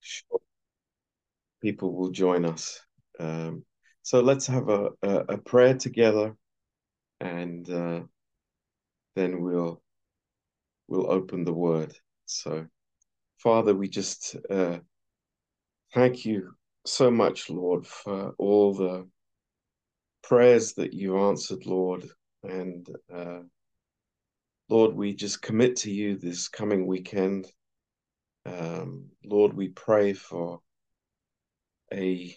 sure people will join us. Um, so let's have a, a, a prayer together and uh, then we'll we'll open the word. So Father, we just uh, thank you so much, Lord, for all the prayers that you answered, Lord. And uh, Lord, we just commit to you this coming weekend. Um, Lord, we pray for a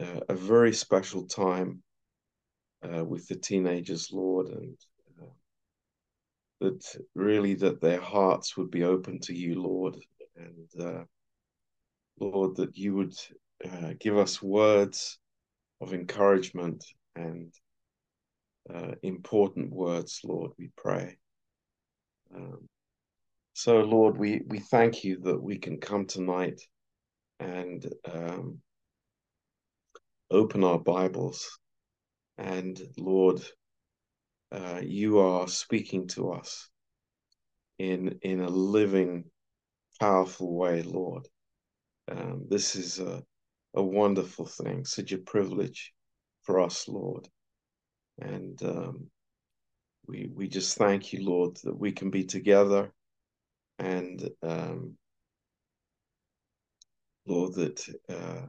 uh, a very special time uh, with the teenagers, Lord, and uh, that really that their hearts would be open to you, Lord, and uh, Lord, that you would uh, give us words of encouragement and uh, important words, Lord, we pray. Um, so, Lord, we, we thank you that we can come tonight and um, open our Bibles. And, Lord, uh, you are speaking to us in, in a living, powerful way, Lord. Um, this is a, a wonderful thing, such a privilege for us, Lord. And um, we we just thank you, Lord, that we can be together, and um, Lord, that uh,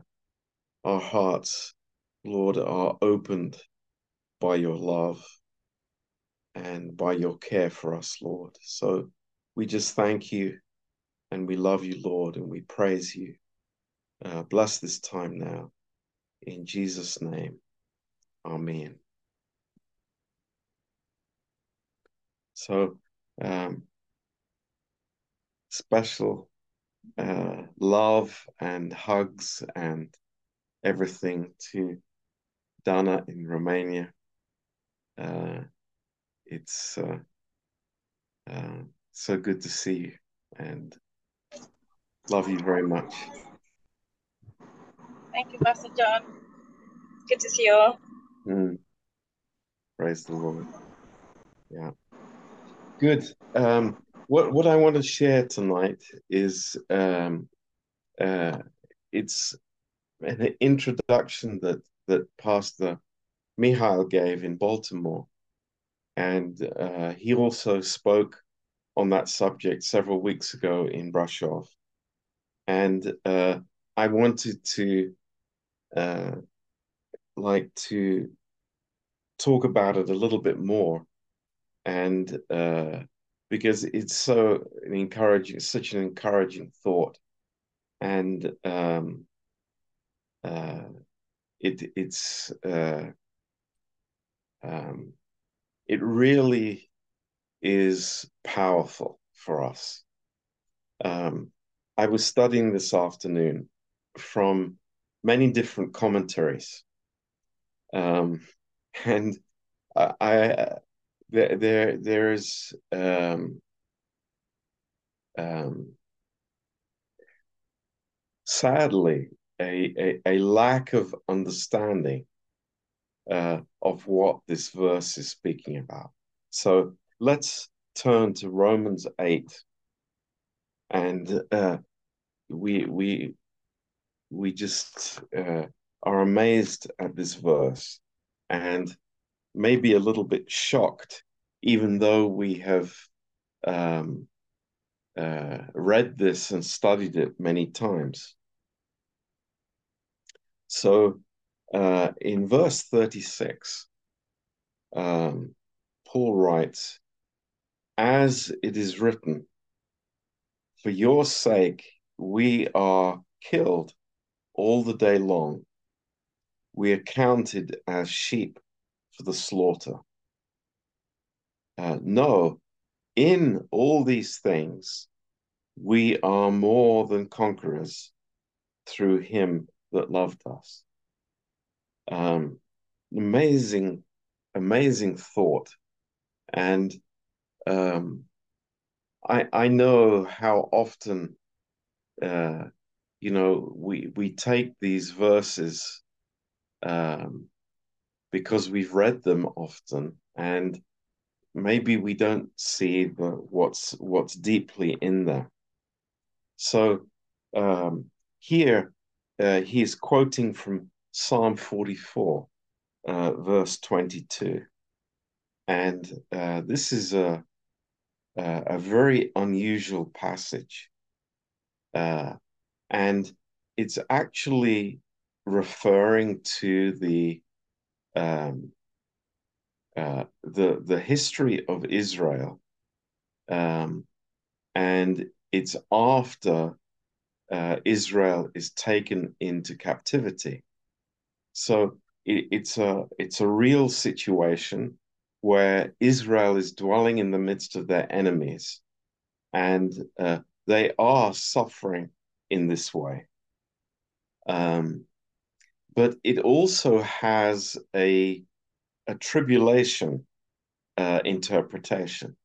our hearts, Lord, are opened by your love and by your care for us, Lord. So we just thank you, and we love you, Lord, and we praise you. Uh, bless this time now, in Jesus' name. Amen. So, um, special uh, love and hugs and everything to Dana in Romania. Uh, it's uh, uh, so good to see you and love you very much. Thank you, Pastor Jon. Good to see you all. Mm. Praise the Lord. Yeah. Good. Um, what what I want to share tonight is um, uh, it's an introduction that that Pastor Mihail gave in Baltimore, and uh, he also spoke on that subject several weeks ago in Brasov, and uh, I wanted to uh, like to talk about it a little bit more. And uh, because it's so encouraging, such an encouraging thought, and um, uh, it it's uh, um, it really is powerful for us. Um, I was studying this afternoon from many different commentaries, um, and I, I there there there's um, um, sadly a, a, a lack of understanding uh, of what this verse is speaking about. So let's turn to Romans eight, and uh, we we we just uh, are amazed at this verse and maybe a little bit shocked, even though we have um, uh, read this and studied it many times. So uh, in verse 36, um, Paul writes, As it is written, for your sake we are killed all the day long. We are counted as sheep for the slaughter. Uh, no, in all these things, we are more than conquerors through him that loved us. Um, amazing, amazing thought. And um, I, I know how often, uh, you know, we, we take these verses um, because we've read them often and maybe we don't see the what's what's deeply in there so um, here uh, he is quoting from Psalm 44, uh, verse 22. And uh, this is a, a, a, very unusual passage. Uh, and it's actually referring to the um, uh, the the history of Israel, um, and it's after uh, Israel is taken into captivity. So it, it's a it's a real situation where Israel is dwelling in the midst of their enemies, and uh, they are suffering in this way. Um, but it also has a a tribulation uh, interpretation.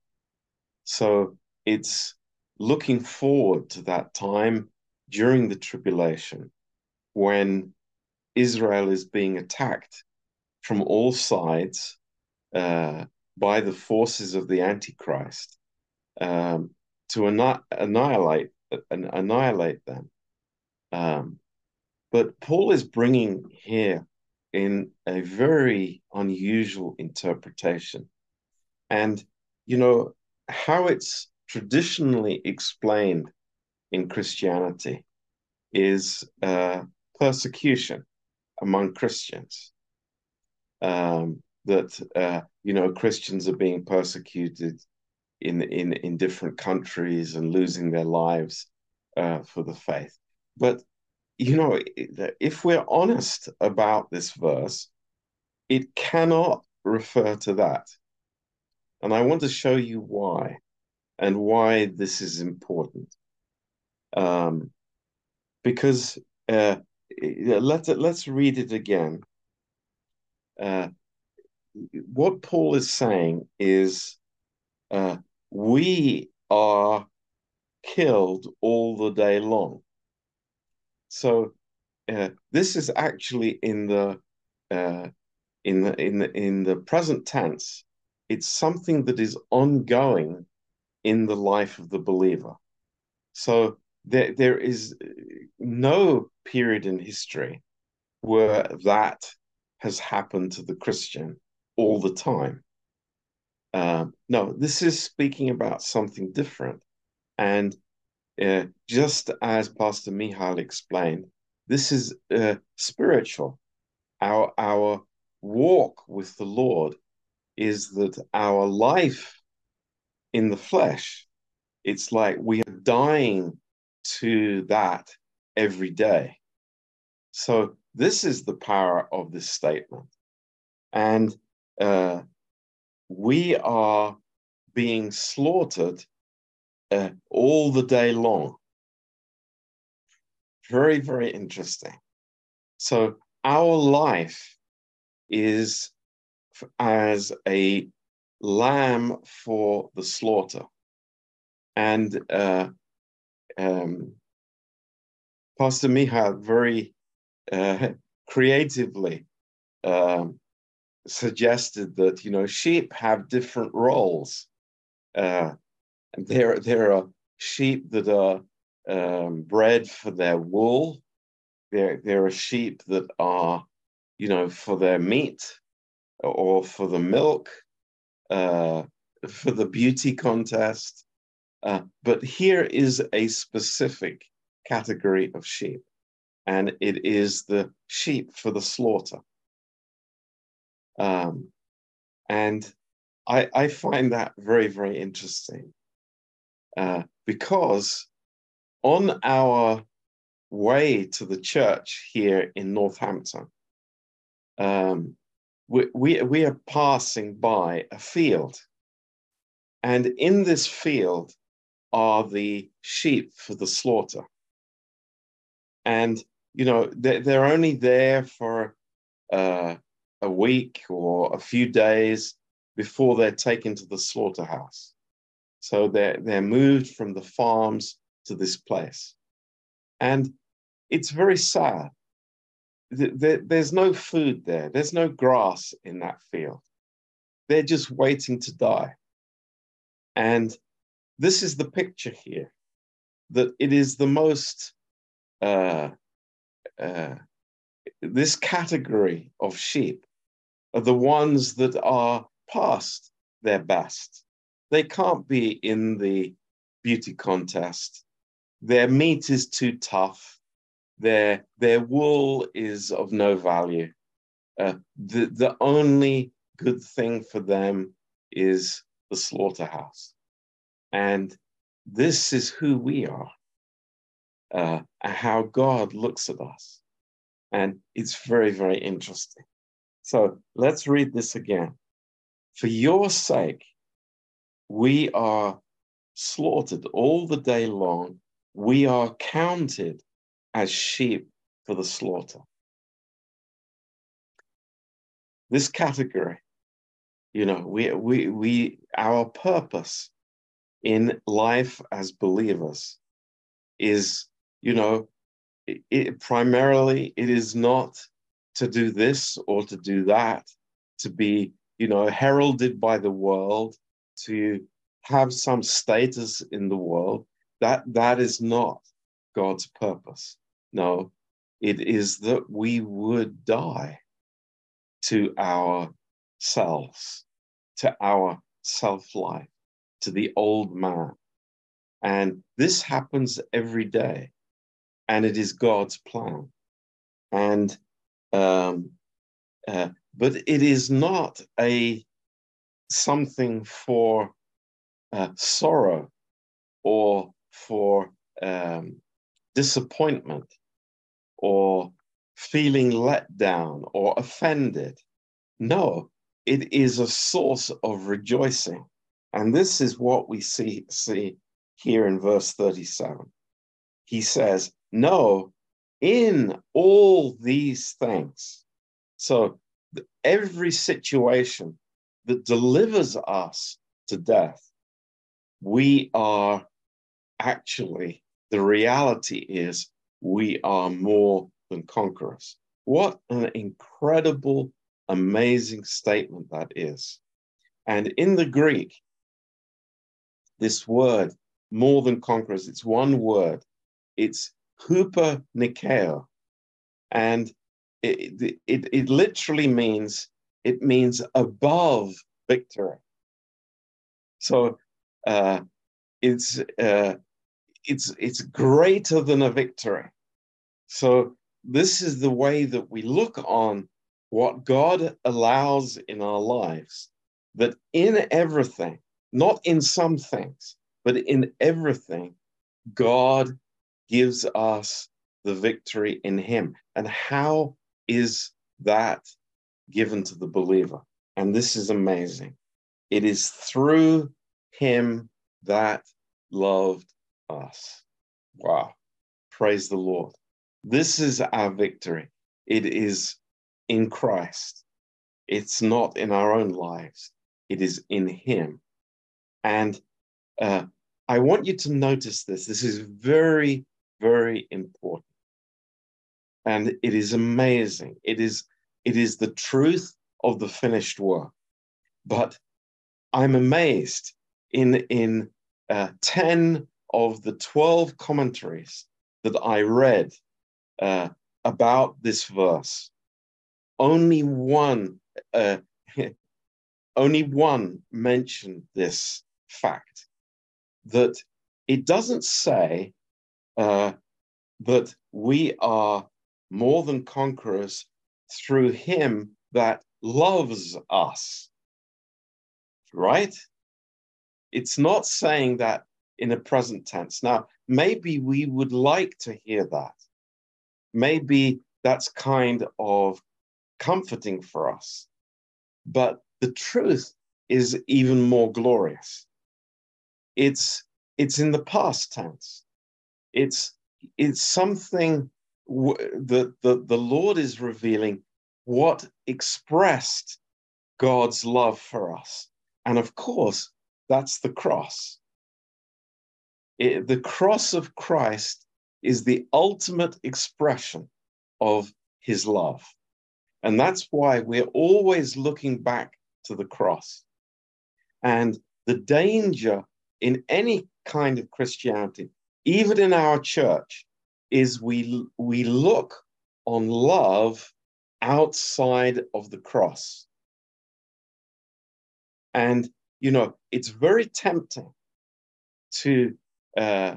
So it's looking forward to that time during the tribulation when Israel is being attacked from all sides uh, by the forces of the Antichrist um, to annihilate annihilate them. Um, but Paul is bringing here in a very unusual interpretation. And, you know, how it's traditionally explained in Christianity is uh, persecution among Christians. Um, that, uh, you know, Christians are being persecuted in, in, in different countries and losing their lives uh, for the faith. But you know, if we're honest about this verse, it cannot refer to that. And I want to show you why and why this is important. Um, because uh, let's, let's read it again. Uh, what Paul is saying is uh, we are killed all the day long. So uh, this is actually in the uh, in the in the in the present tense. It's something that is ongoing in the life of the believer. So there there is no period in history where that has happened to the Christian all the time. Um, no, this is speaking about something different. And uh, just as Pastor Michal explained, this is uh, spiritual. Our, our walk with the Lord is that our life in the flesh, it's like we are dying to that every day. So, this is the power of this statement. And uh, we are being slaughtered uh, all the day long. Very, very interesting. So, our life is as a lamb for the slaughter. And uh, um, Pastor Miha very uh, creatively um, suggested that, you know, sheep have different roles. Uh, there, there are sheep that are um, bred for their wool. There, there are sheep that are, you know, for their meat or for the milk, uh, for the beauty contest. Uh, but here is a specific category of sheep, and it is the sheep for the slaughter. Um, and I, I find that very, very interesting uh, because on our way to the church here in Northampton, um, we, we, we are passing by a field. And in this field are the sheep for the slaughter. And, you know, they're, they're only there for uh, a week or a few days before they're taken to the slaughterhouse. So they're, they're moved from the farms to this place. And it's very sad. There's no food there, there's no grass in that field. They're just waiting to die. And this is the picture here that it is the most uh, uh, this category of sheep are the ones that are past their best. They can't be in the beauty contest. Their meat is too tough. Their, their wool is of no value. Uh, the, the only good thing for them is the slaughterhouse. And this is who we are, uh, how God looks at us. And it's very, very interesting. So let's read this again. For your sake, we are slaughtered all the day long. We are counted as sheep for the slaughter. This category, you know, we, we, we, our purpose in life as believers is, you know, it, it, primarily it is not to do this or to do that, to be, you know, heralded by the world, to have some status in the world. That that is not God's purpose. No, it is that we would die to ourselves, to our self life, to the old man. And this happens every day, and it is God's plan. And um, uh, but it is not a something for uh, sorrow or for um, disappointment or feeling let down or offended. No, it is a source of rejoicing. And this is what we see, see here in verse 37. He says, No, in all these things. So every situation that delivers us to death, we are actually, the reality is we are more than conquerors. What an incredible, amazing statement that is. And in the Greek, this word, more than conquerors, it's one word. It's huper nikeo. And it, it, it literally means, it means above victory. So uh, it's, uh, it's, it's greater than a victory. So this is the way that we look on what God allows in our lives, that in everything, not in some things, but in everything, God gives us the victory in Him. And how is that given to the believer? And this is amazing. It is through Him that loved us. Wow. Praise the Lord. This is our victory. It is in Christ. It's not in our own lives. It is in Him. And uh, I want you to notice this. This is very, very important. And it is amazing. It is, it is the truth of the finished work. But I'm amazed in, in uh, 10 of the 12 commentaries that I read uh, about this verse. Only one, uh, only one mentioned this fact that it doesn't say uh, that we are more than conquerors through Him that loves us. Right? It's not saying that in a present tense. Now, maybe we would like to hear that maybe that's kind of comforting for us. But the truth is even more glorious. It's it's in the past tense. It's it's something that the, the Lord is revealing what expressed God's love for us. And of course, that's the cross. It, the cross of Christ is the ultimate expression of his love. And that's why we're always looking back to the cross. And the danger in any kind of Christianity, even in our church, is we we look on love outside of the cross. And you know, it's very tempting to uh,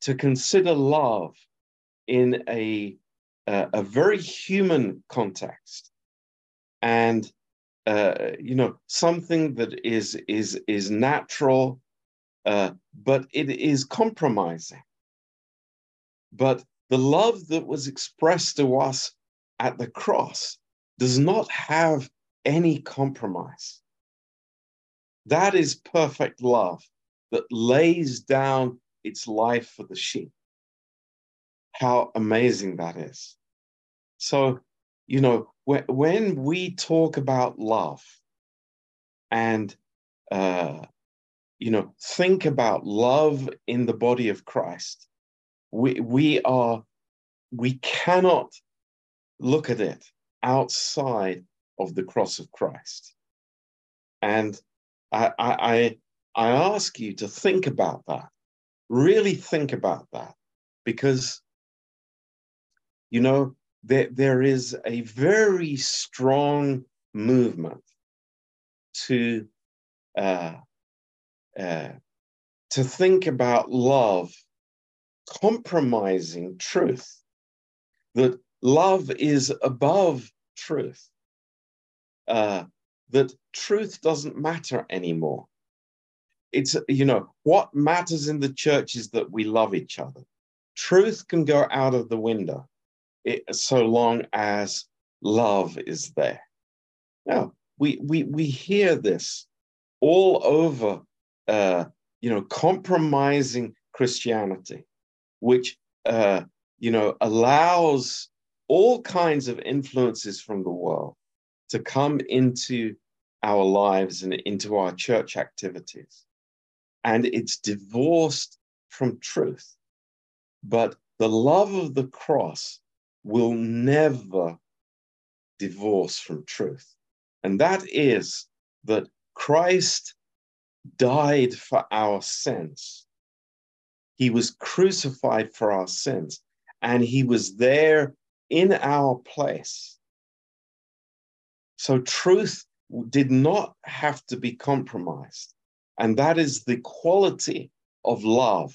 to consider love in a uh, a very human context, and uh, you know, something that is is is natural, uh, but it is compromising. But the love that was expressed to us at the cross does not have any compromise. That is perfect love that lays down its life for the sheep. How amazing that is. So, you know, when, we talk about love and, uh, you know, think about love in the body of Christ, we, we are, we cannot look at it outside of the cross of Christ. And I, I, I ask you to think about that. Really think about that. Because, you know, there, there is a very strong movement to uh, uh, to think about love compromising truth that love is above truth, uh, that truth doesn't matter anymore. It's, you know, what matters in the church is that we love each other. Truth can go out of the window it, so long as love is there. Now, we, we, we hear this all over, uh, you know, compromising Christianity, which, uh, you know, allows all kinds of influences from the world to come into our lives and into our church activities. And it's divorced from truth. But the love of the cross will never divorce from truth. And that is that Christ died for our sins. He was crucified for our sins, and he was there in our place. So truth did not have to be compromised. And that is the quality of love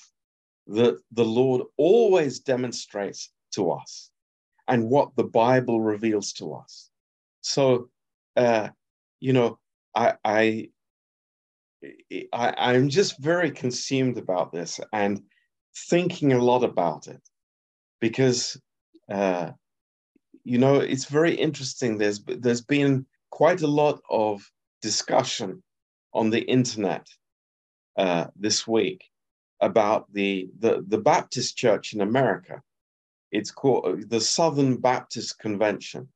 that the Lord always demonstrates to us and what the Bible reveals to us. So, uh, you know, I, I, I, I'm just very consumed about this and thinking a lot about it because uh, you know, it's very interesting. There's there's been quite a lot of discussion on the internet uh, this week about the, the the Baptist Church in America. It's called the Southern Baptist Convention.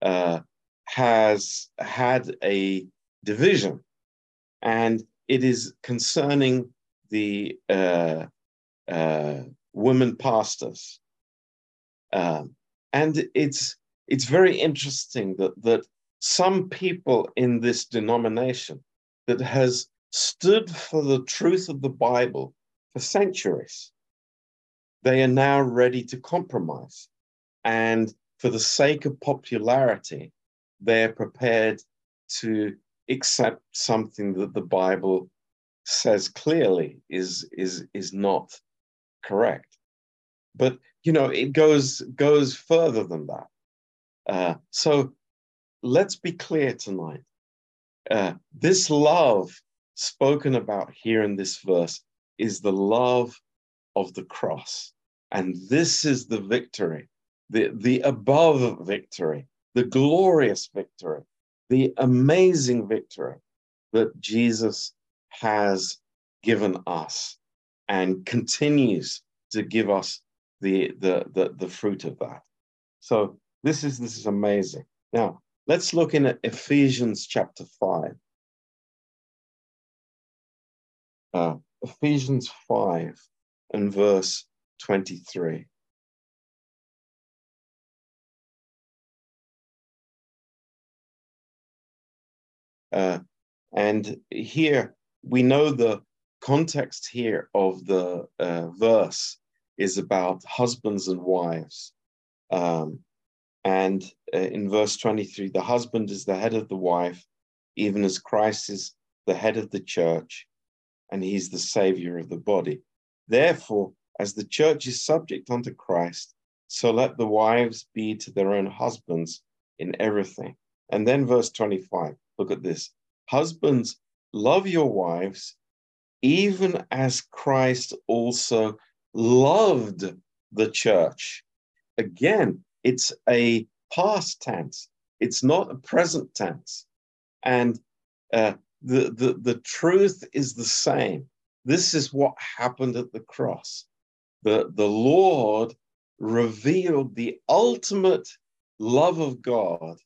Uh, has had a division, and it is concerning the uh, uh, women pastors. Um, and it's it's very interesting that that some people in this denomination that has stood for the truth of the Bible for centuries, they are now ready to compromise. And for the sake of popularity, they're prepared to accept something that the Bible says clearly is, is, is not correct. But you know, it goes goes further than that. Uh, so let's be clear tonight. Uh, this love spoken about here in this verse is the love of the cross. And this is the victory, the, the above victory, the glorious victory, the amazing victory that Jesus has given us and continues to give us the, the, the, the fruit of that. So this is, this is amazing. Now, let's look in at Ephesians chapter 5. Uh, Ephesians 5 and verse 23. Uh, and here we know the context here of the uh, verse is about husbands and wives. Um, and uh, in verse 23, the husband is the head of the wife, even as Christ is the head of the church, and he's the savior of the body. Therefore, as the church is subject unto Christ, so let the wives be to their own husbands in everything. And then verse 25, look at this. Husbands, love your wives, even as Christ also loved the church. Again, it's a past tense, it's not a present tense. And uh, the, the, the truth is the same. This is what happened at the cross. The, the Lord revealed the ultimate love of God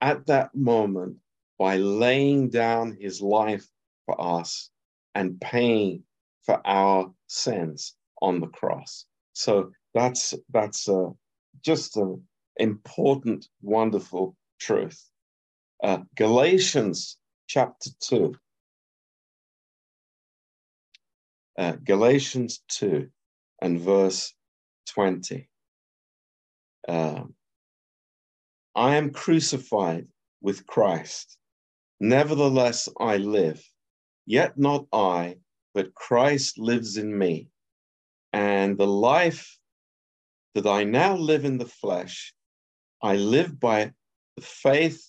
at that moment by laying down his life for us and paying for our sins on the cross. So that's that's uh, just an important, wonderful truth. Uh, Galatians chapter 2. Uh, Galatians 2 and verse 20. Uh, I am crucified with Christ. Nevertheless, I live. Yet not I, but Christ lives in me. And the life that I now live in the flesh, I live by the faith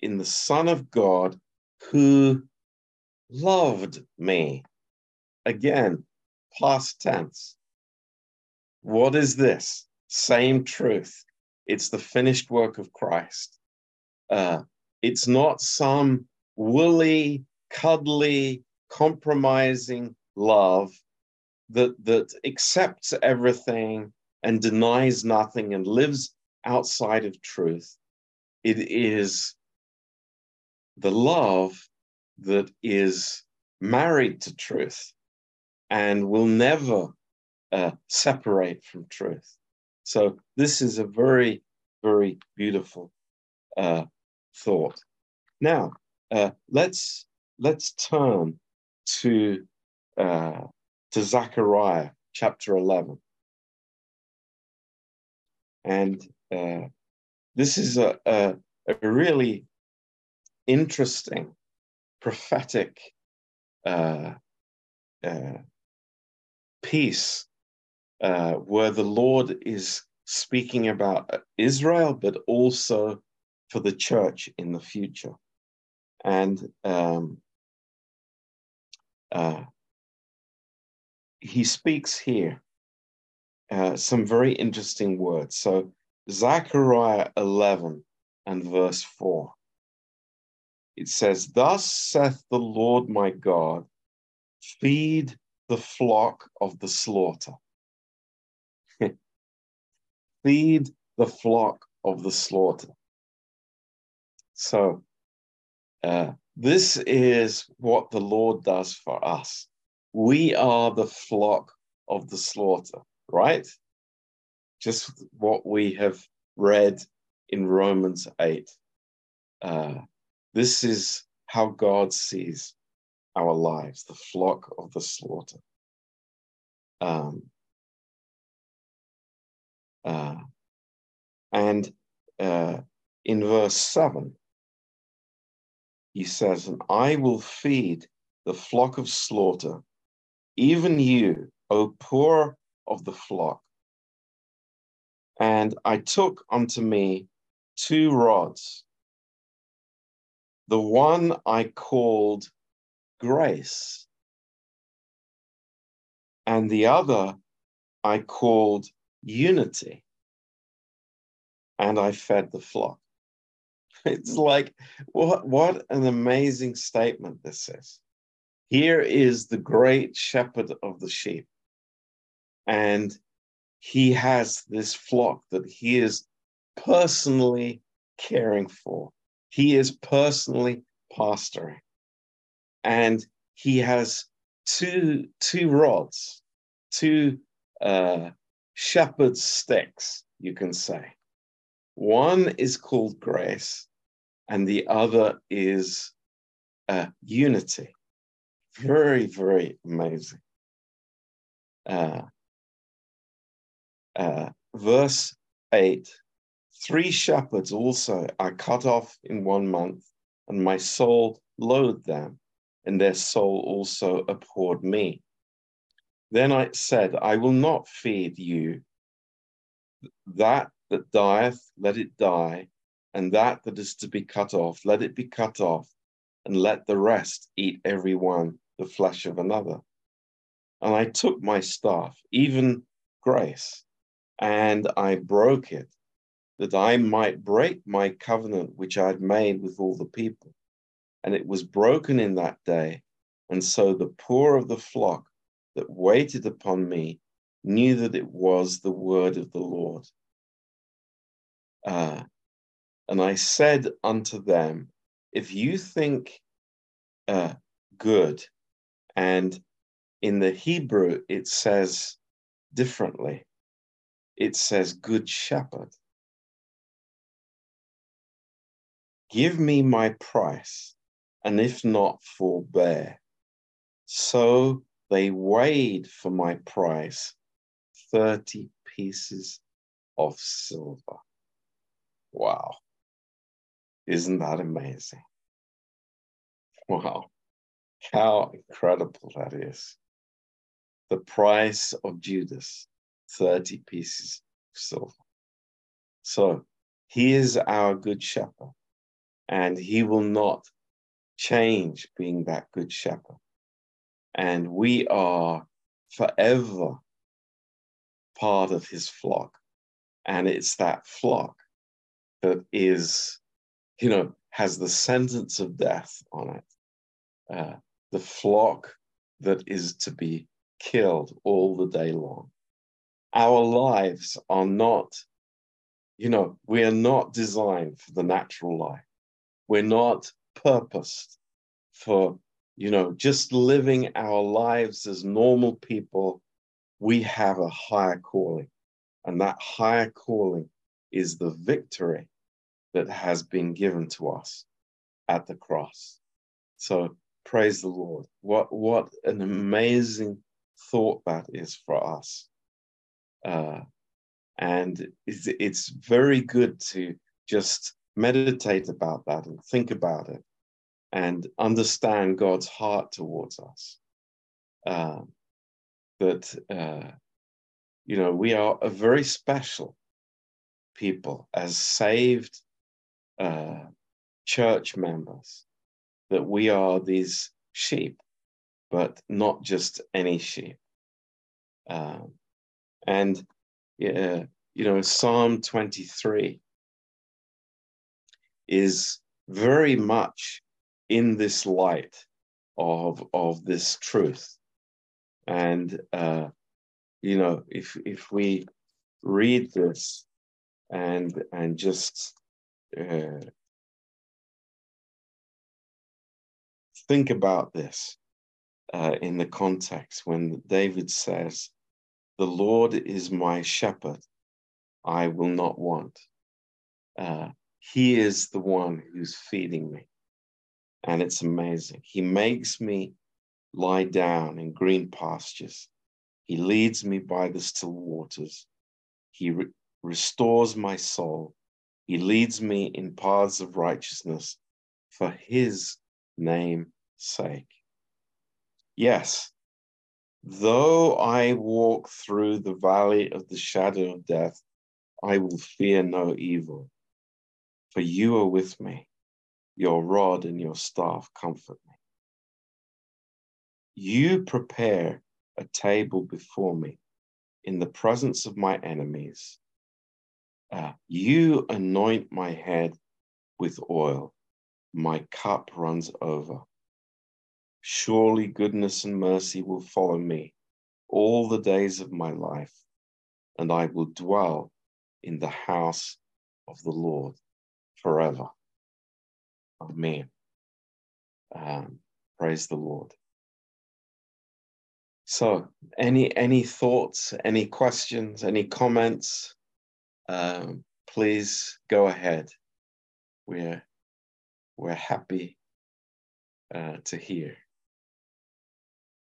in the Son of God who loved me. Again, past tense. What is this? Same truth. It's the finished work of Christ. Uh, it's not some woolly, cuddly, compromising love that, that accepts everything and denies nothing and lives outside of truth. It is the love that is married to truth and will never uh, separate from truth. So this is a very, very beautiful uh, thought. Now uh, let's let's turn to uh, to Zechariah chapter eleven, and uh, this is a, a, a really interesting prophetic uh, uh, piece where the Lord is speaking about Israel, but also for the church in the future. And um, uh, he speaks here uh, some very interesting words. So, Zechariah 11 and verse 4. It says, Thus saith the Lord my God, feed the flock of the slaughter. feed the flock of the slaughter. So, uh, this is what the Lord does for us. We are the flock of the slaughter, right? Just what we have read in Romans 8. Uh, this is how God sees our lives, the flock of the slaughter. Um, uh, and uh, in verse 7, he says, And I will feed the flock of slaughter, even you, O poor of the flock. And I took unto me two rods the one I called grace, and the other I called unity, and I fed the flock. It's like, what, what an amazing statement this is. Here is the great shepherd of the sheep, and he has this flock that he is personally caring for he is personally pastoring. And he has two, two rods, two uh, shepherd's sticks, you can say. One is called grace, and the other is uh, unity. Very, very amazing. Uh, uh, verse 8 Three shepherds also I cut off in one month, and my soul loathed them, and their soul also abhorred me. Then I said, I will not feed you. That that dieth, let it die, and that that is to be cut off, let it be cut off, and let the rest eat every one the flesh of another. And I took my staff, even grace, and I broke it, that I might break my covenant which I had made with all the people. And it was broken in that day. And so the poor of the flock that waited upon me knew that it was the word of the Lord. Uh, and I said unto them, If you think uh, good, and in the Hebrew it says differently, it says good shepherd. Give me my price, and if not, forbear. So they weighed for my price 30 pieces of silver. Wow. Isn't that amazing? Wow. How incredible that is. The price of Judas, 30 pieces of silver. So he is our good shepherd, and he will not change being that good shepherd. And we are forever part of his flock. And it's that flock that is, you know, has the sentence of death on it. Uh, the flock that is to be killed all the day long. Our lives are not, you know, we are not designed for the natural life. We're not purposed for, you know, just living our lives as normal people. We have a higher calling, and that higher calling is the victory that has been given to us at the cross. So praise the Lord. What what an amazing thought that is for us. Uh, and it's, it's very good to just meditate about that and think about it and understand God's heart towards us. Uh, that, uh, you know, we are a very special people as saved uh, church members, that we are these sheep, but not just any sheep. Um, and, uh, you know, Psalm 23 is very much in this light of, of this truth. And, uh, you know, if, if we read this and, and just uh, think about this uh, in the context when David says, The Lord is my shepherd, I will not want. Uh, he is the one who's feeding me. And it's amazing. He makes me lie down in green pastures. He leads me by the still waters. He re- restores my soul. He leads me in paths of righteousness for his name's sake. Yes, though I walk through the valley of the shadow of death, I will fear no evil, for you are with me. Your rod and your staff comfort me. You prepare a table before me in the presence of my enemies. Uh, you anoint my head with oil, my cup runs over. Surely goodness and mercy will follow me all the days of my life, and I will dwell in the house of the Lord forever. Amen. Um, praise the Lord. So, any any thoughts, any questions, any comments? Um, please go ahead. We're we're happy uh, to hear.